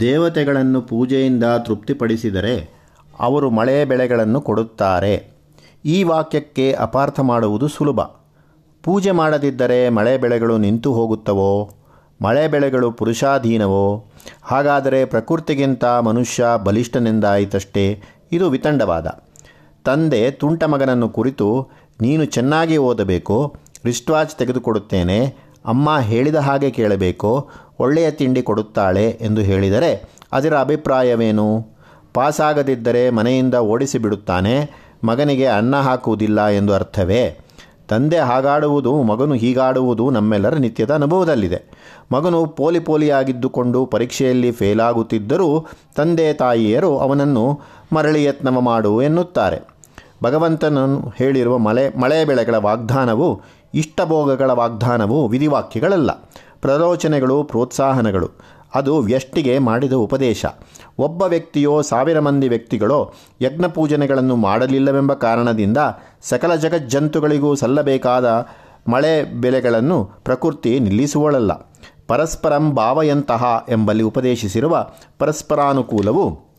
ದೇವತೆಗಳನ್ನು ಪೂಜೆಯಿಂದ ತೃಪ್ತಿಪಡಿಸಿದರೆ ಅವರು ಮಳೆ ಬೆಳೆಗಳನ್ನು ಕೊಡುತ್ತಾರೆ. ಈ ವಾಕ್ಯಕ್ಕೆ ಅಪಾರ್ಥ ಮಾಡುವುದು ಸುಲಭ. ಪೂಜೆ ಮಾಡದಿದ್ದರೆ ಮಳೆ ಬೆಳೆಗಳು ನಿಂತು ಹೋಗುತ್ತವೋ? ಮಳೆ ಬೆಳೆಗಳು ಪುರುಷಾಧೀನವೋ? ಹಾಗಾದರೆ ಪ್ರಕೃತಿಗಿಂತ ಮನುಷ್ಯ ಬಲಿಷ್ಠನೆಂದಾಯಿತಷ್ಟೇ? ಇದು ವಿತಂಡವಾದ. ತಂದೆ ತುಂಟ ಮಗನನ್ನು ಕುರಿತು, ನೀನು ಚೆನ್ನಾಗಿ ಓದಬೇಕು? ರಿಸ್ಟ್ವಾಚ್ ತೆಗೆದುಕೊಡುತ್ತೇನೆ. ಅಮ್ಮ ಹೇಳಿದ ಹಾಗೆ ಕೇಳಬೇಕು? ಒಳ್ಳೆಯ ತಿಂಡಿ ಕೊಡುತ್ತಾಳೆ ಎಂದು ಹೇಳಿದರೆ, ಅದರ ಅಭಿಪ್ರಾಯವೇನು? ಪಾಸಾಗದಿದ್ದರೆ ಮನೆಯಿಂದ ಓಡಿಸಿಬಿಡುತ್ತಾನೆ, ಮಗನಿಗೆ ಅನ್ನ ಹಾಕುವುದಿಲ್ಲ ಎಂದು ಅರ್ಥವೇ? ತಂದೆ ಹಾಗಾಡುವುದು, ಮಗನು ಹೀಗಾಡುವುದು ನಮ್ಮೆಲ್ಲರ ನಿತ್ಯದ ಅನುಭವದಲ್ಲಿದೆ. ಮಗನು ಪೋಲಿ ಪೋಲಿಯಾಗಿದ್ದುಕೊಂಡು ಪರೀಕ್ಷೆಯಲ್ಲಿ ಫೇಲಾಗುತ್ತಿದ್ದರೂ ತಂದೆ ತಾಯಿಯರು ಅವನನ್ನು ಮರಳಿ ಯತ್ನವ ಮಾಡು ಎನ್ನುತ್ತಾರೆ. ಭಗವಂತನನ್ನು ಹೇಳಿರುವ ಮಳೆ ಮಳೆ ಬೆಳೆಗಳ ವಾಗ್ದಾನವು ಇಷ್ಟಭೋಗಗಳ ವಾಗ್ದಾನವು ವಿಧಿವಾಕ್ಯಗಳಲ್ಲ. ಪ್ರರೋಚನೆಗಳು, ಪ್ರೋತ್ಸಾಹನಗಳು. ಅದು ವ್ಯಷ್ಟಿಗೆ ಮಾಡಿದ ಉಪದೇಶ. ಒಬ್ಬ ವ್ಯಕ್ತಿಯೋ ಸಾವಿರ ಮಂದಿ ವ್ಯಕ್ತಿಗಳೋ ಯಜ್ಞ ಪೂಜನೆಗಳನ್ನು ಮಾಡಲಿಲ್ಲವೆಂಬ ಕಾರಣದಿಂದ ಸಕಲ ಜಗಜ್ಜಂತುಗಳಿಗೂ ಸಲ್ಲಬೇಕಾದ ಮಳೆ ಬೆಲೆಗಳನ್ನು ಪ್ರಕೃತಿ ನಿಲ್ಲಿಸುವಳಲ್ಲ. ಪರಸ್ಪರಂ ಭಾವಯಂತಹ ಎಂಬಲ್ಲಿ ಉಪದೇಶಿಸಿರುವ ಪರಸ್ಪರಾನುಕೂಲವು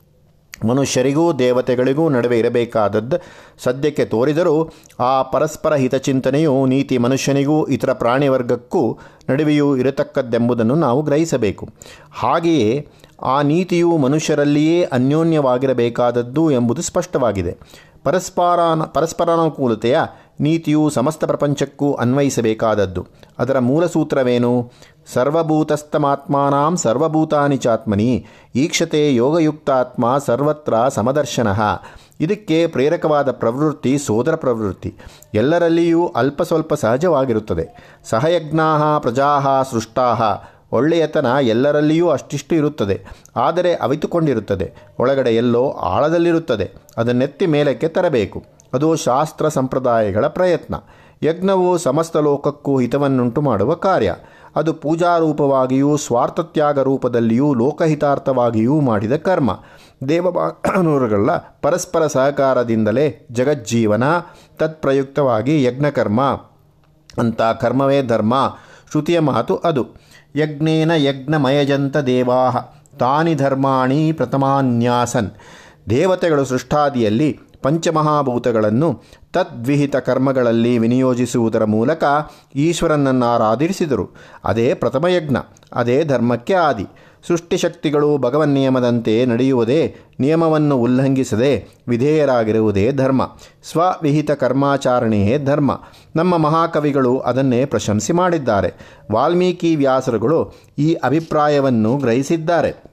ಮನುಷ್ಯರಿಗೂ ದೇವತೆಗಳಿಗೂ ನಡುವೆ ಇರಬೇಕಾದದ್ದು ಸದ್ಯಕ್ಕೆ ತೋರಿದರೂ ಆ ಪರಸ್ಪರ ಹಿತಚಿಂತನೆಯು ನೀತಿ ಮನುಷ್ಯನಿಗೂ ಇತರ ಪ್ರಾಣಿವರ್ಗಕ್ಕೂ ನಡುವೆಯೂ ಇರತಕ್ಕದ್ದೆಂಬುದನ್ನು ನಾವು ಗ್ರಹಿಸಬೇಕು. ಹಾಗೆಯೇ ಆ ನೀತಿಯು ಮನುಷ್ಯರಲ್ಲಿಯೇ ಅನ್ಯೋನ್ಯವಾಗಿರಬೇಕಾದದ್ದು ಎಂಬುದು ಸ್ಪಷ್ಟವಾಗಿದೆ. ಪರಸ್ಪರಾನ, ಪರಸ್ಪರಾನುಕೂಲತೆಯ ನೀತಿಯು ಸಮಸ್ತ ಪ್ರಪಂಚಕ್ಕೂ ಅನ್ವಯಿಸಬೇಕಾದದ್ದು. ಅದರ ಮೂಲ ಸೂತ್ರವೇನು ಸರ್ವಭೂತಸ್ಥಮಾತ್ಮಾನಾಂ ಸರ್ವಭೂತಾನಿ ಚಾತ್ಮನಿ, ಈಕ್ಷತೆ ಯೋಗಯುಕ್ತಾತ್ಮ ಸರ್ವತ್ರ ಸಮದರ್ಶನ. ಇದಕ್ಕೆ ಪ್ರೇರಕವಾದ ಪ್ರವೃತ್ತಿ ಸೋದರ ಪ್ರವೃತ್ತಿ. ಎಲ್ಲರಲ್ಲಿಯೂ ಅಲ್ಪ ಸ್ವಲ್ಪ ಸಹಜವಾಗಿರುತ್ತದೆ. ಸಹಯಜ್ಞಾ, ಪ್ರಜಾ, ಸೃಷ್ಟಾ. ಒಳ್ಳೆಯತನ ಎಲ್ಲರಲ್ಲಿಯೂ ಅಷ್ಟಿಷ್ಟು ಇರುತ್ತದೆ. ಆದರೆ ಅವಿತುಕೊಂಡಿರುತ್ತದೆ. ಒಳಗಡೆ ಎಲ್ಲೋ ಆಳದಲ್ಲಿರುತ್ತದೆ. ಅದನ್ನೆತ್ತಿ ಮೇಲಕ್ಕೆ ತರಬೇಕು. ಅದು ಶಾಸ್ತ್ರ ಸಂಪ್ರದಾಯಗಳ ಪ್ರಯತ್ನ. ಯಜ್ಞವು ಸಮಸ್ತ ಲೋಕಕ್ಕೂ ಹಿತವನ್ನುಂಟು ಮಾಡುವ ಕಾರ್ಯ. ಅದು ಪೂಜಾರೂಪವಾಗಿಯೂ ಸ್ವಾರ್ಥತ್ಯಾಗ ರೂಪದಲ್ಲಿಯೂ ಲೋಕಹಿತಾರ್ಥವಾಗಿಯೂ ಮಾಡಿದ ಕರ್ಮ. ದೇವಮಾನವರುಗಳ ಪರಸ್ಪರ ಸಹಕಾರದಿಂದಲೇ ಜಗಜ್ಜೀವನ ತತ್ಪ್ರಯುಕ್ತವಾಗಿ ಯಜ್ಞಕರ್ಮ ಅಂತ ಕರ್ಮವೇ ಧರ್ಮ. ಶ್ರುತಿಯ ಮಾತು ಅದು. ಯಜ್ಞೇನ ಯಜ್ಞಮಯಜಂತ ದೇವಾ ತಾನಿ ಧರ್ಮಾಣಿ ಪ್ರಥಮಾನ್ಯಾಸನ್. ದೇವತೆಗಳು ಸೃಷ್ಟಾದಿಯಲ್ಲಿ ಪಂಚಮಹಾಭೂತಗಳನ್ನು ತದ್ವಿಹಿತ ಕರ್ಮಗಳಲ್ಲಿ ವಿನಿಯೋಜಿಸುವುದರ ಮೂಲಕ ಈಶ್ವರನನ್ನು ಆರಾಧಿಸಿದರು ಅದೇ ಪ್ರಥಮಯಜ್ಞ, ಅದೇ ಧರ್ಮಕ್ಕೆ ಆದಿ. ಸೃಷ್ಟಿಶಕ್ತಿಗಳು ಭಗವನ್ ನಿಯಮದಂತೆ ನಡೆಯುವುದೇ, ನಿಯಮವನ್ನು ಉಲ್ಲಂಘಿಸದೆ ವಿಧೇಯರಾಗಿರುವುದೇ ಧರ್ಮ. ಸ್ವವಿಹಿತ ಕರ್ಮಾಚರಣೆಯೇ ಧರ್ಮ. ನಮ್ಮ ಮಹಾಕವಿಗಳು ಅದನ್ನೇ ಪ್ರಶಂಸಿ ಮಾಡಿದ್ದಾರೆ. ವಾಲ್ಮೀಕಿ ವ್ಯಾಸರುಗಳು ಈ ಅಭಿಪ್ರಾಯವನ್ನು ಗ್ರಹಿಸಿದ್ದಾರೆ.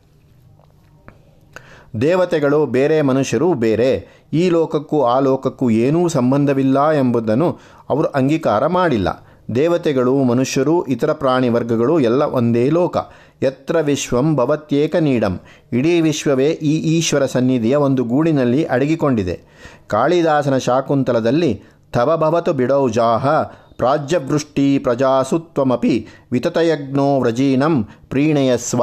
ದೇವತೆಗಳು ಬೇರೆ ಮನುಷ್ಯರು ಬೇರೆ. ಈ ಲೋಕಕ್ಕೂ ಆ ಲೋಕಕ್ಕೂ ಏನೂ ಸಂಬಂಧವಿಲ್ಲ ಎಂಬುದನ್ನು ಅವರು ಅಂಗೀಕಾರ ಮಾಡಿಲ್ಲ. ದೇವತೆಗಳು ಮನುಷ್ಯರು ಇತರ ಪ್ರಾಣಿ ವರ್ಗಗಳು ಎಲ್ಲ ಒಂದೇ ಲೋಕ. ಎತ್ರ ವಿಶ್ವಂ ಭವತ್ಯೇಕ ನೀಡಂ. ಇಡೀ ವಿಶ್ವವೇ ಈ ಈಶ್ವರ ಸನ್ನಿಧಿಯ ಒಂದು ಗೂಡಿನಲ್ಲಿ ಅಡಗಿಕೊಂಡಿದೆ. ಕಾಳಿದಾಸನ ಶಾಕುಂತಲದಲ್ಲಿ ತವ ಭವತು ಬಿಡೌಜಾಹ ಪ್ರಾಜ್ಯವೃಷ್ಟಿ ಪ್ರಜಾಸುತ್ವಮಪಿ ವಿತತಯಜ್ಞೋ ವ್ರಜೀನಂ ಪ್ರೀಣಯಸ್ವ.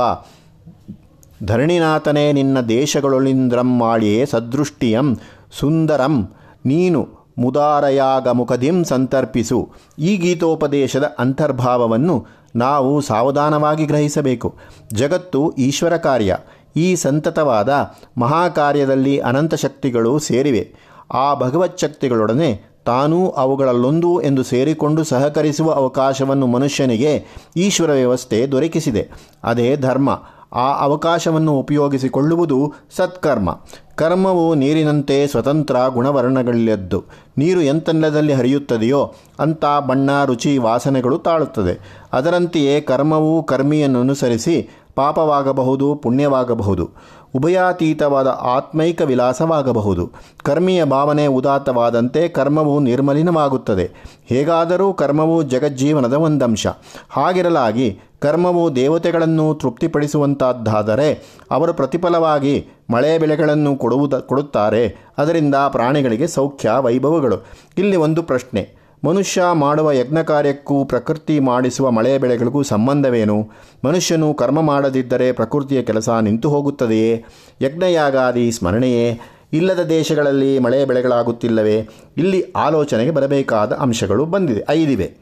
ಧರಣಿನಾಥನೇ ನಿನ್ನ ದೇಶಗಳೊಳಿಂದ್ರಂ ಮಾಡಿಯೇ ಸದೃಷ್ಟಿಯಂ ಸುಂದರಂ. ನೀನು ಮುದಾರಯಾಗ ಮುಖದಿಂ ಸಂತರ್ಪಿಸು. ಈ ಗೀತೋಪದೇಶದ ಅಂತರ್ಭಾವವನ್ನು ನಾವು ಸಾವಧಾನವಾಗಿ ಗ್ರಹಿಸಬೇಕು. ಜಗತ್ತು ಈಶ್ವರ ಕಾರ್ಯ. ಈ ಸಂತತವಾದ ಮಹಾಕಾರ್ಯದಲ್ಲಿ ಅನಂತ ಶಕ್ತಿಗಳು ಸೇರಿವೆ. ಆ ಭಗವತ್ ಶಕ್ತಿಗಳೊಡನೆ ತಾನೂ ಅವುಗಳಲ್ಲೊಂದು ಎಂದು ಸೇರಿಕೊಂಡು ಸಹಕರಿಸುವ ಅವಕಾಶವನ್ನು ಮನುಷ್ಯನಿಗೆ ಈಶ್ವರ ವ್ಯವಸ್ಥೆ ದೊರಕಿಸಿದೆ. ಅದೇ ಧರ್ಮ. ಆ ಅವಕಾಶವನ್ನು ಉಪಯೋಗಿಸಿಕೊಳ್ಳುವುದು ಸತ್ಕರ್ಮ. ಕರ್ಮವು ನೀರಿನಂತೆ ಸ್ವತಂತ್ರ ಗುಣವರ್ಣಗಳದ್ದು ನೀರು ಎಂತೆಲ್ಲದಲ್ಲಿ ಹರಿಯುತ್ತದೆಯೋ ಅಂಥ ಬಣ್ಣ, ರುಚಿ, ವಾಸನೆಗಳು ತಾಳುತ್ತದೆ. ಅದರಂತೆಯೇ ಕರ್ಮವು ಕರ್ಮಿಯನ್ನು ಅನುಸರಿಸಿ ಪಾಪವಾಗಬಹುದು, ಪುಣ್ಯವಾಗಬಹುದು. ಉಭಯಾತೀತವಾದ ಆತ್ಮೈಕ ವಿಲಾಸವಾಗಬಹುದು. ಕರ್ಮಿಯ ಭಾವನೆ ಉದಾತ್ತವಾದಂತೆ ಕರ್ಮವು ನಿರ್ಮಲಿನವಾಗುತ್ತದೆ. ಹೇಗಾದರೂ ಕರ್ಮವು ಜಗಜ್ಜೀವನದ ಒಂದಂಶ. ಹಾಗಿರಲಾಗಿ ಕರ್ಮವು ದೇವತೆಗಳನ್ನು ತೃಪ್ತಿಪಡಿಸುವಂತಹದ್ದಾದರೆ ಅವರು ಪ್ರತಿಫಲವಾಗಿ ಮಳೆ ಬೆಳೆಗಳನ್ನು ಕೊಡುವುದ, ಕೊಡುತ್ತಾರೆ. ಅದರಿಂದ ಪ್ರಾಣಿಗಳಿಗೆ ಸೌಖ್ಯ, ವೈಭವಗಳು. ಇಲ್ಲಿ ಒಂದು ಪ್ರಶ್ನೆ. ಮನುಷ್ಯ ಮಾಡುವ ಯಜ್ಞ ಕಾರ್ಯಕ್ಕೂ ಪ್ರಕೃತಿ ಮಾಡಿಸುವ ಮಳೆ ಬೆಳೆಗಳಿಗೂ ಸಂಬಂಧವೇನು? ಮನುಷ್ಯನು ಕರ್ಮ ಮಾಡದಿದ್ದರೆ ಪ್ರಕೃತಿಯ ಕೆಲಸ ನಿಂತು ಹೋಗುತ್ತದೆಯೇ? ಯಜ್ಞಯಾಗಾದಿ ಸ್ಮರಣೆಯೇ? ಇಲ್ಲದ ದೇಶಗಳಲ್ಲಿ ಮಳೆ ಬೆಳೆಗಳಾಗುತ್ತಿಲ್ಲವೇ? ಇಲ್ಲಿ ಆಲೋಚನೆಗೆ ಬರಬೇಕಾದ ಅಂಶಗಳು ಬಂದಿದೆ, ಐದಿವೆ.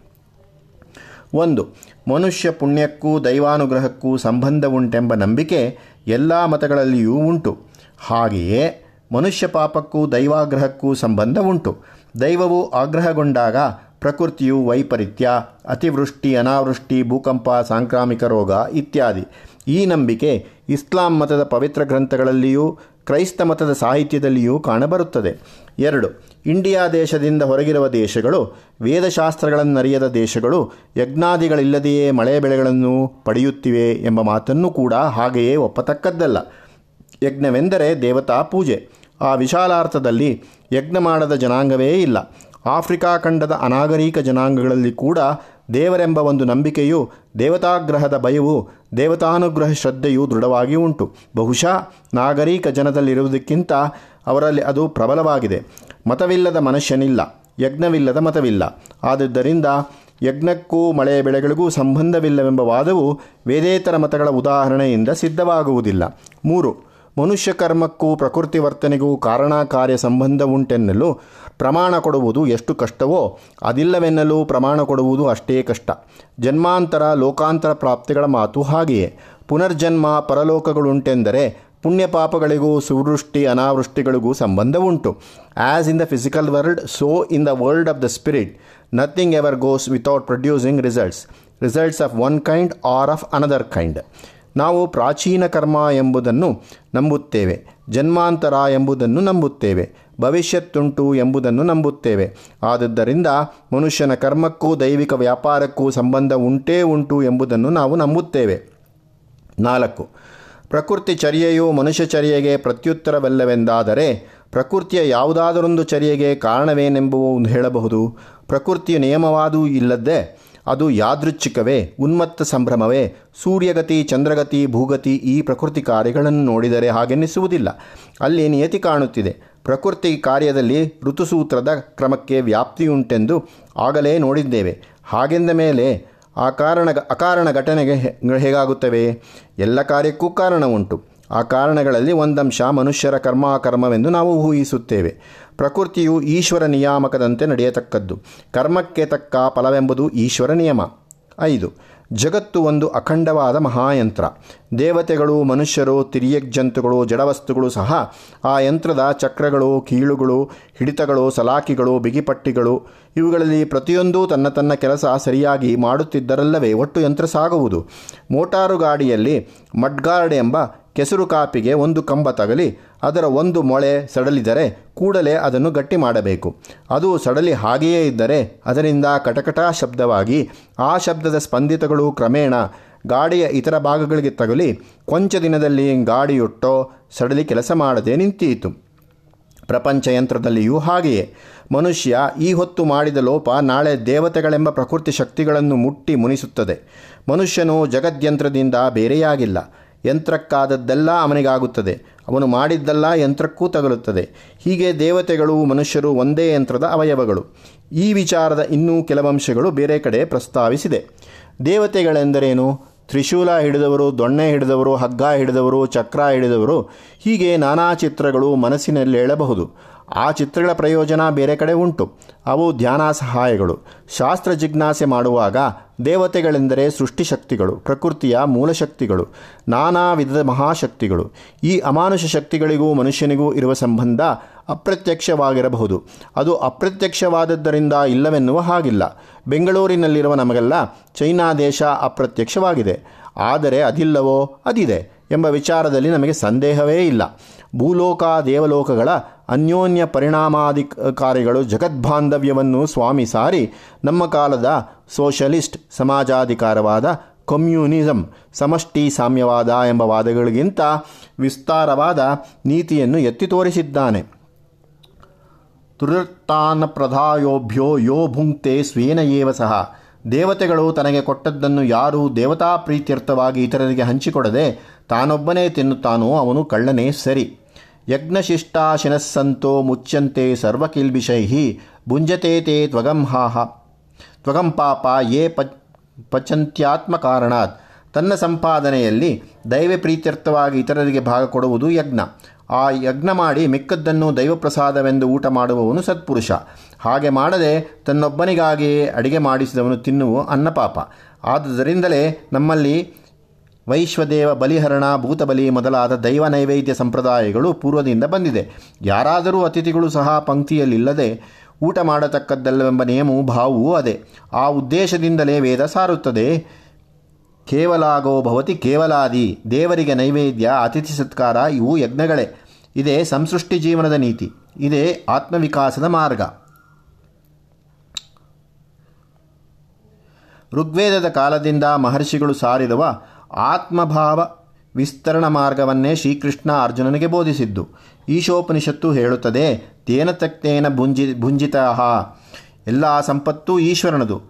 ಒಂದು. ಮನುಷ್ಯ ಪುಣ್ಯಕ್ಕೂ ದೈವಾನುಗ್ರಹಕ್ಕೂ ಸಂಬಂಧ ಉಂಟೆಂಬ ನಂಬಿಕೆ ಎಲ್ಲ ಮತಗಳಲ್ಲಿಯೂ ಉಂಟು. ಹಾಗೆಯೇ ಮನುಷ್ಯ ಪಾಪಕ್ಕೂ ದೈವಾಗ್ರಹಕ್ಕೂ ಸಂಬಂಧ ಉಂಟು. ದೈವವು ಆಗ್ರಹಗೊಂಡಾಗ ಪ್ರಕೃತಿಯು ವೈಪರೀತ್ಯ, ಅತಿವೃಷ್ಟಿ, ಅನಾವೃಷ್ಟಿ, ಭೂಕಂಪ, ಸಾಂಕ್ರಾಮಿಕ ರೋಗ ಇತ್ಯಾದಿ. ಈ ನಂಬಿಕೆ ಇಸ್ಲಾಂ ಮತದ ಪವಿತ್ರ ಗ್ರಂಥಗಳಲ್ಲಿಯೂ, ಕ್ರೈಸ್ತ ಮತದ ಸಾಹಿತ್ಯದಲ್ಲಿಯೂ ಕಾಣಬರುತ್ತದೆ. ಎರಡು ಇಂಡಿಯಾ ದೇಶದಿಂದ ಹೊರಗಿರುವ ದೇಶಗಳು, ವೇದಶಾಸ್ತ್ರಗಳನ್ನರಿಯದ ದೇಶಗಳು, ಯಜ್ಞಾದಿಗಳಿಲ್ಲದೆಯೇ ಮಳೆ ಬೆಳೆಗಳನ್ನು ಪಡೆಯುತ್ತಿವೆ ಎಂಬ ಮಾತನ್ನು ಕೂಡ ಹಾಗೆಯೇ ಒಪ್ಪತಕ್ಕದ್ದಲ್ಲ. ಯಜ್ಞವೆಂದರೆ ದೇವತಾ ಪೂಜೆ. ಆ ವಿಶಾಲಾರ್ಥದಲ್ಲಿ ಯಜ್ಞ ಮಾಡದ ಜನಾಂಗವೇ ಇಲ್ಲ. ಆಫ್ರಿಕಾ ಖಂಡದ ಅನಾಗರಿಕ ಜನಾಂಗಗಳಲ್ಲಿ ಕೂಡ ದೇವರೆಂಬ ಒಂದು ನಂಬಿಕೆಯು ದೇವತಾಗ್ರಹದ ಭಯವು ದೇವತಾನುಗ್ರಹ ಶ್ರದ್ಧೆಯು ದೃಢವಾಗಿ ಉಂಟು. ಬಹುಶಃ ನಾಗರಿಕ ಜನದಲ್ಲಿರುವುದಕ್ಕಿಂತ ಅವರಲ್ಲಿ ಅದು ಪ್ರಬಲವಾಗಿದೆ. ಮತವಿಲ್ಲದ ಮನುಷ್ಯನಿಲ್ಲ, ಯಜ್ಞವಿಲ್ಲದ ಮತವಿಲ್ಲ. ಆದುದರಿಂದ ಯಜ್ಞಕ್ಕೂ ಮಳೆ ಬೆಳೆಗಳಿಗೂ ಸಂಬಂಧವಿಲ್ಲವೆಂಬ ವಾದವು ವೇದೇತರ ಮತಗಳ ಉದಾಹರಣೆಯಿಂದ ಸಿದ್ಧವಾಗುವುದಿಲ್ಲ. ಮೂರು, ಮನುಷ್ಯ ಕರ್ಮಕ್ಕೂ ಪ್ರಕೃತಿ ವರ್ತನೆಗೂ ಕಾರಣ ಕಾರ್ಯ ಸಂಬಂಧ ಉಂಟೆನ್ನಲು ಪ್ರಮಾಣ ಕೊಡುವುದು ಎಷ್ಟು ಕಷ್ಟವೋ ಅದಿಲ್ಲವೆನ್ನಲು ಪ್ರಮಾಣ ಕೊಡುವುದು ಅಷ್ಟೇ ಕಷ್ಟ. ಜನ್ಮಾಂತರ ಲೋಕಾಂತರ ಪ್ರಾಪ್ತಿಗಳ ಮಾತು ಹಾಗೆಯೇ. ಪುನರ್ಜನ್ಮ ಪರಲೋಕಗಳುಂಟೆಂದರೆ ಪುಣ್ಯ ಪಾಪಗಳಿಗೂ ಸುವೃಷ್ಟಿ ಅನಾವೃಷ್ಟಿಗಳಿಗೂ ಸಂಬಂಧವುಂಟು. As in the physical world, so in the world of the spirit. Nothing ever goes without producing results. Results of one kind or of another kind. ನಾವು ಪ್ರಾಚೀನ ಕರ್ಮ ಎಂಬುದನ್ನು ನಂಬುತ್ತೇವೆ. ಜನ್ಮಾಂತರ ಎಂಬುದನ್ನು ನಂಬುತ್ತೇವೆ, ಭವಿಷ್ಯತ್ತುಂಟು ಎಂಬುದನ್ನು ನಂಬುತ್ತೇವೆ. ಆದದ್ದರಿಂದ ಮನುಷ್ಯನ ಕರ್ಮಕ್ಕೂ ದೈವಿಕ ವ್ಯಾಪಾರಕ್ಕೂ ಸಂಬಂಧ ಉಂಟೇ ಉಂಟು ಎಂಬುದನ್ನು ನಾವು ನಂಬುತ್ತೇವೆ. ನಾಲ್ಕು, ಪ್ರಕೃತಿ ಚರ್ಯೆಯು ಮನುಷ್ಯ ಚರ್ಯೆಗೆ ಪ್ರತ್ಯುತ್ತರವಲ್ಲವೆಂದಾದರೆ ಪ್ರಕೃತಿಯ ಯಾವುದಾದರೊಂದು ಚರ್ಯೆಗೆ ಕಾರಣವೇನೆಂಬುವು ಹೇಳಬಹುದು. ಪ್ರಕೃತಿಯ ನಿಯಮವಾದೂ ಇಲ್ಲದ್ದೇ ಅದು ಯಾದೃಚ್ಛಿಕವೇ, ಉನ್ಮತ್ತ ಸಂಭ್ರಮವೇ, ಸೂರ್ಯಗತಿ, ಚಂದ್ರಗತಿ, ಭೂಗತಿ ಈ ಪ್ರಕೃತಿ ಕಾರ್ಯಗಳನ್ನು ನೋಡಿದರೆ ಹಾಗೆನ್ನಿಸುವುದಿಲ್ಲ. ಅಲ್ಲಿ ನಿಯತಿ ಕಾಣುತ್ತಿದೆ. ಪ್ರಕೃತಿ ಕಾರ್ಯದಲ್ಲಿ ಋತುಸೂತ್ರದ ಕ್ರಮಕ್ಕೆ ವ್ಯಾಪ್ತಿಯುಂಟೆಂದು ಆಗಲೇ ನೋಡಿದ್ದೇವೆ. ಹಾಗೆಂದ ಮೇಲೆ ಆ ಕಾರಣ ಅಕಾರಣ ಘಟನೆಗೆ ಹೇಗಾಗುತ್ತವೆ? ಎಲ್ಲ ಕಾರ್ಯಕ್ಕೂ ಕಾರಣ ಉಂಟು ಆ ಕಾರಣಗಳಲ್ಲಿ ಒಂದಂಶ ಮನುಷ್ಯರ ಕರ್ಮಾಕರ್ಮವೆಂದು ನಾವು ಊಹಿಸುತ್ತೇವೆ. ಪ್ರಕೃತಿಯು ಈಶ್ವರ ನಿಯಾಮಕದಂತೆ ನಡೆಯತಕ್ಕದ್ದು. ಕರ್ಮಕ್ಕೆ ತಕ್ಕ ಫಲವೆಂಬುದು ಈಶ್ವರ ನಿಯಮ. ಐದು. ಜಗತ್ತು ಒಂದು ಅಖಂಡವಾದ ಮಹಾಯಂತ್ರ. ದೇವತೆಗಳು, ಮನುಷ್ಯರು ತಿರ್ಯಜ್ಜಂತುಗಳು ಜಡವಸ್ತುಗಳು ಸಹ ಆ ಯಂತ್ರದ ಚಕ್ರಗಳು, ಕೀಳುಗಳು, ಹಿಡಿತಗಳು, ಸಲಾಕಿಗಳು, ಬಿಗಿಪಟ್ಟಿಗಳು, ಇವುಗಳಲ್ಲಿ ಪ್ರತಿಯೊಂದೂ ತನ್ನ ತನ್ನ ಕೆಲಸ ಸರಿಯಾಗಿ ಮಾಡುತ್ತಿದ್ದರಲ್ಲವೇ, ಒಟ್ಟು ಯಂತ್ರ ಸಾಗುವುದು. ಮೋಟಾರು ಗಾಡಿಯಲ್ಲಿ ಮಡ್ಗಾರ್ಡ್ ಎಂಬ ಕೆಸರು ಕಾಪಿಗೆ ಒಂದು ಕಂಬ ತಗಲಿ, ಅದರ ಒಂದು ಮೊಳೆ ಸಡಲಿದರೆ ಕೂಡಲೇ ಅದನ್ನು ಗಟ್ಟಿ ಮಾಡಬೇಕು. ಅದು ಸಡಲಿ ಹಾಗೆಯೇ ಇದ್ದರೆ ಅದರಿಂದ ಕಟಕಟ ಶಬ್ದವಾಗಿ, ಆ ಶಬ್ದದ ಸ್ಪಂದಿತಗಳು ಕ್ರಮೇಣ ಗಾಡಿಯ ಇತರ ಭಾಗಗಳಿಗೆ ತಗಲಿ, ಕೊಂಚ ದಿನದಲ್ಲಿ ಗಾಡಿಯೊಟ್ಟೋ ಸಡಲಿ ಕೆಲಸ ಮಾಡದೆ ನಿಂತೀತು ಪ್ರಪಂಚ ಯಂತ್ರದಲ್ಲಿಯೂ ಹಾಗೆಯೇ. ಮನುಷ್ಯ ಈ ಹೊತ್ತು ಮಾಡಿದ ಲೋಪ ನಾಳೆ ದೇವತೆಗಳೆಂಬ ಪ್ರಕೃತಿ ಶಕ್ತಿಗಳನ್ನು ಮುಟ್ಟಿ ಮುನಿಸುತ್ತದೆ. ಮನುಷ್ಯನು ಜಗದ್ಯಂತ್ರದಿಂದ ಬೇರೆಯಾಗಿಲ್ಲ. ಯಂತ್ರಕ್ಕಾದದ್ದೆಲ್ಲ ಅವನಿಗಾಗುತ್ತದೆ. ಅವನು ಮಾಡಿದ್ದೆಲ್ಲ ಯಂತ್ರಕ್ಕೂ ತಗಲುತ್ತದೆ. ಹೀಗೆ ದೇವತೆಗಳು ಮನುಷ್ಯರು ಒಂದೇ ಯಂತ್ರದ ಅವಯವಗಳು. ಈ ವಿಚಾರದ ಇನ್ನೂ ಕೆಲವಂಶಗಳು ಬೇರೆ ಕಡೆ ಪ್ರಸ್ತಾವಿಸಿದೆ. ದೇವತೆಗಳೆಂದರೇನು? ತ್ರಿಶೂಲ ಹಿಡಿದವರು, ದೊಣ್ಣೆ ಹಿಡಿದವರು, ಹಗ್ಗ ಹಿಡಿದವರು, ಚಕ್ರ ಹಿಡಿದವರು, ಹೀಗೆ ನಾನಾ ಚಿತ್ರಗಳು ಮನಸ್ಸಿನಲ್ಲಿ ಹೇಳಬಹುದು ಆ ಚಿತ್ರಗಳ ಪ್ರಯೋಜನ ಬೇರೆ ಕಡೆ ಉಂಟು. ಅವು ಧ್ಯಾನ ಸಹಾಯಗಳು ಶಾಸ್ತ್ರ ಜಿಜ್ಞಾಸೆ ಮಾಡುವಾಗ ದೇವತೆಗಳೆಂದರೆ ಸೃಷ್ಟಿಶಕ್ತಿಗಳು, ಪ್ರಕೃತಿಯ ಮೂಲಶಕ್ತಿಗಳು, ನಾನಾ ವಿಧದ ಮಹಾಶಕ್ತಿಗಳು. ಈ ಅಮಾನುಷ ಶಕ್ತಿಗಳಿಗೂ ಮನುಷ್ಯನಿಗೂ ಇರುವ ಸಂಬಂಧ ಅಪ್ರತ್ಯಕ್ಷವಾಗಿರಬಹುದು. ಅದು ಅಪ್ರತ್ಯಕ್ಷವಾದದ್ದರಿಂದ ಇಲ್ಲವೆನ್ನುವ ಹಾಗಿಲ್ಲ. ಬೆಂಗಳೂರಿನಲ್ಲಿರುವ ನಮಗೆಲ್ಲ ಚೈನಾ ದೇಶ ಅಪ್ರತ್ಯಕ್ಷವಾಗಿದೆ. ಆದರೆ ಅದಿಲ್ಲವೋ ಅದಿದೆ ಎಂಬ ವಿಚಾರದಲ್ಲಿ ನಮಗೆ ಸಂದೇಹವೇ ಇಲ್ಲ. ಭೂಲೋಕ ದೇವಲೋಕಗಳ ಅನ್ಯೋನ್ಯ ಪರಿಣಾಮಾಧಿಕಾರಿಗಳು ಜಗದ್ಬಾಂಧವ್ಯವನ್ನು ಸ್ವಾಮಿ ಸಾರಿ ನಮ್ಮ ಕಾಲದ ಸೋಷಲಿಸ್ಟ್ ಸಮಾಜಾಧಿಕಾರವಾದ ಕಮ್ಯುನಿಸಂ ಸಮಷ್ಟಿ ಸಾಮ್ಯವಾದ ಎಂಬ ವಾದಗಳಿಗಿಂತ ವಿಸ್ತಾರವಾದ ನೀತಿಯನ್ನು ಎತ್ತಿ ತೋರಿಸಿದ್ದಾನೆ. ತುರುತ್ತಾನ ಪ್ರಧಾಯೋಭ್ಯೋ ಯೋ ಭುಂಕ್ತೆ ಸ್ವೇನ ಏವ ಸಹ. ದೇವತೆಗಳು ತನಗೆ ಕೊಟ್ಟದ್ದನ್ನು ಯಾರು ದೇವತಾ ಪ್ರೀತ್ಯರ್ಥವಾಗಿ ಇತರರಿಗೆ ಹಂಚಿಕೊಡದೆ ತಾನೊಬ್ಬನೇ ತಿನ್ನುತ್ತಾನೋ ಅವನು ಕಳ್ಳನೇ ಸರಿ. ಯಜ್ಞಶಿಷ್ಟಾಶಿನಸ್ಸಂತೋ ಮುಚ್ಯಂತೆ ಸರ್ವಕಿಲ್ಬಿಷೈ ಭುಂಜತೆ ತೇ ತ್ವಗಂಹಾಹ ತ್ವಗಂ ಪಾಪ ಯೇ ಪಚ್ ಪಚಂತ್ಯಾತ್ಮ ಕಾರಣಾತ್ ತನ್ನ ಸಂಪಾದನೆಯಲ್ಲಿ ದೈವ ಪ್ರೀತ್ಯರ್ಥವಾಗಿ ಇತರರಿಗೆ ಭಾಗ ಕೊಡುವುದು ಯಜ್ಞ. ಆ ಯಜ್ಞ ಮಾಡಿ ಮಿಕ್ಕದ್ದನ್ನು ದೈವಪ್ರಸಾದವೆಂದು ಊಟ ಮಾಡುವವನು ಸತ್ಪುರುಷ. ಹಾಗೆ ಮಾಡದೆ ತನ್ನೊಬ್ಬನಿಗಾಗಿಯೇ ಅಡಿಗೆ ಮಾಡಿಸಿದವನು ತಿನ್ನುವ ಅನ್ನಪಾಪ. ಆದುದರಿಂದಲೇ ನಮ್ಮಲ್ಲಿ ವೈಶ್ವದೇವ ಬಲಿಹರಣ, ಭೂತಬಲಿ ಮೊದಲಾದ ದೈವ ನೈವೇದ್ಯ ಸಂಪ್ರದಾಯಗಳು ಪೂರ್ವದಿಂದ ಬಂದಿದೆ. ಯಾರಾದರೂ ಅತಿಥಿಗಳು ಸಹ ಪಂಕ್ತಿಯಲ್ಲಿಲ್ಲದೆ ಊಟ ಮಾಡತಕ್ಕದ್ದಲ್ಲವೆಂಬ ನಿಯಮವು ಭಾವವೂ ಅದೇ. ಆ ಉದ್ದೇಶದಿಂದಲೇ ವೇದ ಸಾರುತ್ತದೆ. ಕೇವಲಾಗೋ ಭವತಿ ಕೇವಲಾದಿ, ದೇವರಿಗೆ ನೈವೇದ್ಯ, ಅತಿಥಿ ಸತ್ಕಾರ, ಇವು ಯಜ್ಞಗಳೇ. ಇದೇ ಸಂಸೃಷ್ಟಿ ಜೀವನದ ನೀತಿ. ಇದೇ ಆತ್ಮವಿಕಾಸದ ಮಾರ್ಗ. ಋಗ್ವೇದದ ಕಾಲದಿಂದ ಮಹರ್ಷಿಗಳು ಸಾರಿರುವ ಆತ್ಮಭಾವ ವಿಸ್ತರಣ ಮಾರ್ಗವನ್ನೇ ಶ್ರೀಕೃಷ್ಣ ಅರ್ಜುನನಿಗೆ ಬೋಧಿಸಿದ್ದು. ಈಶೋಪನಿಷತ್ತು ಹೇಳುತ್ತದೆ, ತೇನ ತಕ್ತೇನ ಭುಂಜಿ ಭುಂಜಿತ ಎಲ್ಲ ಸಂಪತ್ತೂ ಈಶ್ವರನದು.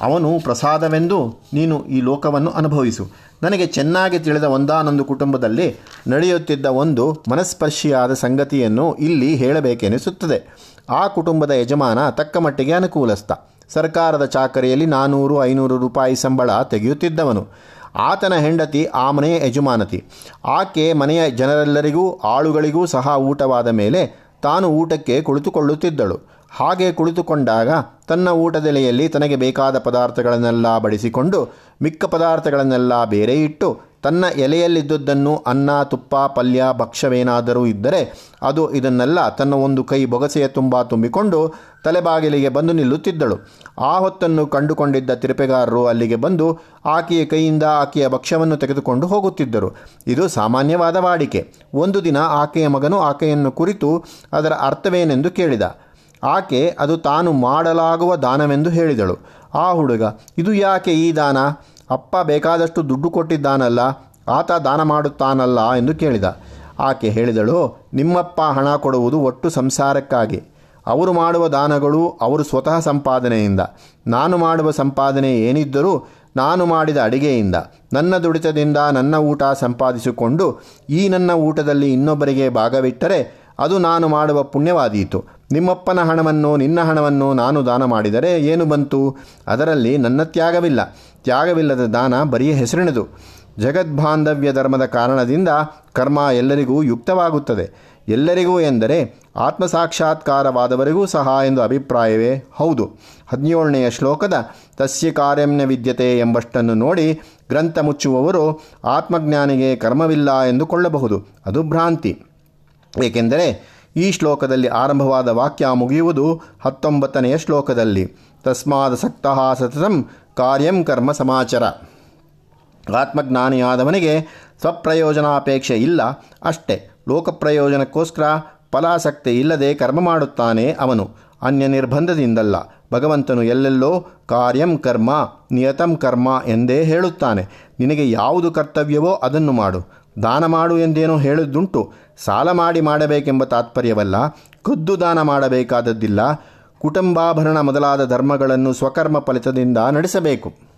ಅವನು ಪ್ರಸಾದವೆಂದು ನೀನು ಈ ಲೋಕವನ್ನು ಅನುಭವಿಸು. ನನಗೆ ಚೆನ್ನಾಗಿ ತಿಳಿದ ಒಂದಾನೊಂದು ಕುಟುಂಬದಲ್ಲಿ ನಡೆಯುತ್ತಿದ್ದ ಒಂದು ಮನಸ್ಪರ್ಶಿಯಾದ ಸಂಗತಿಯನ್ನು ಇಲ್ಲಿ ಹೇಳಬೇಕೆನಿಸುತ್ತದೆ. ಆ ಕುಟುಂಬದ ಯಜಮಾನ ತಕ್ಕ ಮಟ್ಟಿಗೆ ಅನುಕೂಲಸ್ಥ. ಸರ್ಕಾರದ ಚಾಕರಿಯಲ್ಲಿ ನಾನೂರು, ಐನೂರು ರೂಪಾಯಿ ಸಂಬಳ ತೆಗೆಯುತ್ತಿದ್ದವನು. ಆತನ ಹೆಂಡತಿ ಆ ಮನೆಯ ಯಜಮಾನತಿ. ಆಕೆ ಮನೆಯ ಜನರೆಲ್ಲರಿಗೂ, ಆಳುಗಳಿಗೂ ಸಹ ಊಟವಾದ ಮೇಲೆ ತಾನು ಊಟಕ್ಕೆ ಕುಳಿತುಕೊಳ್ಳುತ್ತಿದ್ದಳು. ಹಾಗೆ ಕುಳಿತುಕೊಂಡಾಗ ತನ್ನ ಊಟದೆಲೆಯಲ್ಲಿ ತನಗೆ ಬೇಕಾದ ಪದಾರ್ಥಗಳನ್ನೆಲ್ಲ ಬಡಿಸಿಕೊಂಡು ಮಿಕ್ಕ ಪದಾರ್ಥಗಳನ್ನೆಲ್ಲ ಬೇರೆ ಇಟ್ಟು ತನ್ನ ಎಲೆಯಲ್ಲಿದ್ದುದನ್ನು ಅನ್ನ, ತುಪ್ಪ, ಪಲ್ಯ, ಭಕ್ಷ್ಯವೇನಾದರೂ ಇದ್ದರೆ ಅದು ಇದನ್ನೆಲ್ಲ, ತನ್ನ ಒಂದು ಕೈ ಬೊಗಸೆಯ ತುಂಬ ತುಂಬಿಕೊಂಡು ತಲೆಬಾಗಿಲಿಗೆ ಬಂದು ನಿಲ್ಲುತ್ತಿದ್ದಳು. ಆ ಹೊತ್ತನ್ನು ಕಂಡುಕೊಂಡಿದ್ದ ತಿರುಪೆಗಾರರು ಅಲ್ಲಿಗೆ ಬಂದು ಆಕೆಯ ಕೈಯಿಂದ ಆಕೆಯ ಭಕ್ಷ್ಯವನ್ನು ತೆಗೆದುಕೊಂಡು ಹೋಗುತ್ತಿದ್ದರು. ಇದು ಸಾಮಾನ್ಯವಾದ ವಾಡಿಕೆ. ಒಂದು ದಿನ ಆಕೆಯ ಮಗನು ಆಕೆಯನ್ನು ಕುರಿತು ಅದರ ಅರ್ಥವೇನೆಂದು ಕೇಳಿದ. ಆಕೆ, ಅದು ತಾನು ಮಾಡಲಾಗುವ ದಾನವೆಂದು ಹೇಳಿದಳು. ಆ ಹುಡುಗ, ಇದು ಯಾಕೆ ಈ ದಾನ? ಅಪ್ಪ ಬೇಕಾದಷ್ಟು ದುಡ್ಡು ಕೊಟ್ಟಿದ್ದಾನಲ್ಲ, ಆತ ದಾನ ಮಾಡುತ್ತಾನಲ್ಲ ಎಂದು ಕೇಳಿದ. ಆಕೆ ಹೇಳಿದಳು, ನಿಮ್ಮಪ್ಪ ಹಣ ಕೊಡುವುದು ಒಟ್ಟು ಸಂಸಾರಕ್ಕಾಗಿ. ಅವರು ಮಾಡುವ ದಾನಗಳು ಅವರು ಸ್ವತಃ ಸಂಪಾದನೆಯಿಂದ. ನಾನು ಮಾಡುವ ಸಂಪಾದನೆ ಏನಿದ್ದರೂ ನಾನು ಮಾಡಿದ ಅಡಿಗೆಯಿಂದ. ನನ್ನ ದುಡಿತದಿಂದ ನನ್ನ ಊಟ ಸಂಪಾದಿಸಿಕೊಂಡು, ಈ ನನ್ನ ಊಟದಲ್ಲಿ ಇನ್ನೊಬ್ಬರಿಗೆ ಭಾಗವಿಟ್ಟರೆ ಅದು ನಾನು ಮಾಡುವ ಪುಣ್ಯವಾದೀತು. ನಿಮ್ಮಪ್ಪನ ಹಣವನ್ನು, ನಿನ್ನ ಹಣವನ್ನು ನಾನು ದಾನ ಮಾಡಿದರೆ ಏನು ಬಂತು? ಅದರಲ್ಲಿ ನನ್ನ ತ್ಯಾಗವಿಲ್ಲ. ತ್ಯಾಗವಿಲ್ಲದ ದಾನ ಬರೀ ಹೆಸರಿನದು. ಜಗದ್ಬಾಂಧವ್ಯ ಧರ್ಮದ ಕಾರಣದಿಂದ ಕರ್ಮ ಎಲ್ಲರಿಗೂ ಯುಕ್ತವಾಗುತ್ತದೆ. ಎಲ್ಲರಿಗೂ ಎಂದರೆ ಆತ್ಮಸಾಕ್ಷಾತ್ಕಾರವಾದವರಿಗೂ ಸಹ ಎಂದು ಅಭಿಪ್ರಾಯವೇ ಹೌದು. ಹದಿನೇಳನೆಯ ಶ್ಲೋಕದ ತಸ್ಯ ಕಾರ್ಯಂನ ವಿದ್ಯತೆ ಎಂಬಷ್ಟನ್ನು ನೋಡಿ ಗ್ರಂಥ ಮುಚ್ಚುವವರು ಆತ್ಮಜ್ಞಾನಿಗೆ ಕರ್ಮವಿಲ್ಲ ಎಂದುಕೊಳ್ಳಬಹುದು. ಅದು ಭ್ರಾಂತಿ. ಏಕೆಂದರೆ ಈ ಶ್ಲೋಕದಲ್ಲಿ ಆರಂಭವಾದ ವಾಕ್ಯ ಮುಗಿಯುವುದು ಹತ್ತೊಂಬತ್ತನೆಯ ಶ್ಲೋಕದಲ್ಲಿ. ತಸ್ಮಾದ ಸಕ್ತಃ ಸತತಂ ಕಾರ್ಯಂ ಕರ್ಮ ಸಮಾಚಾರ. ಆತ್ಮಜ್ಞಾನಿಯಾದವನಿಗೆ ಸ್ವಪ್ರಯೋಜನಾಪೇಕ್ಷೆ ಇಲ್ಲ, ಅಷ್ಟೇ. ಲೋಕಪ್ರಯೋಜನಕ್ಕೋಸ್ಕರ ಫಲಾಸಕ್ತಿ ಇಲ್ಲದೆ ಕರ್ಮ ಮಾಡುತ್ತಾನೆ ಅವನು. ಅನ್ಯ ನಿರ್ಬಂಧದಿಂದಲ್ಲ. ಭಗವಂತನು ಎಲ್ಲೆಲ್ಲೋ ಕಾರ್ಯಂ ಕರ್ಮ, ನಿಯತಂ ಕರ್ಮ ಎಂದೇ ಹೇಳುತ್ತಾನೆ. ನಿನಗೆ ಯಾವುದು ಕರ್ತವ್ಯವೋ ಅದನ್ನು ಮಾಡು. ದಾನ ಮಾಡು ಎಂದೇನೋ ಹೇಳಿದ್ದುಂಟು. ಸಾಲ ಮಾಡಿ ಮಾಡಬೇಕೆಂಬ ತಾತ್ಪರ್ಯವಲ್ಲ. ಖುದ್ದು ದಾನ ಮಾಡಬೇಕಾದದ್ದಿಲ್ಲ. ಕುಟುಂಬಾಭರಣ ಮೊದಲಾದ ಧರ್ಮಗಳನ್ನು ಸ್ವಕರ್ಮ ಫಲಿತದಿಂದ ನಡೆಸಬೇಕು.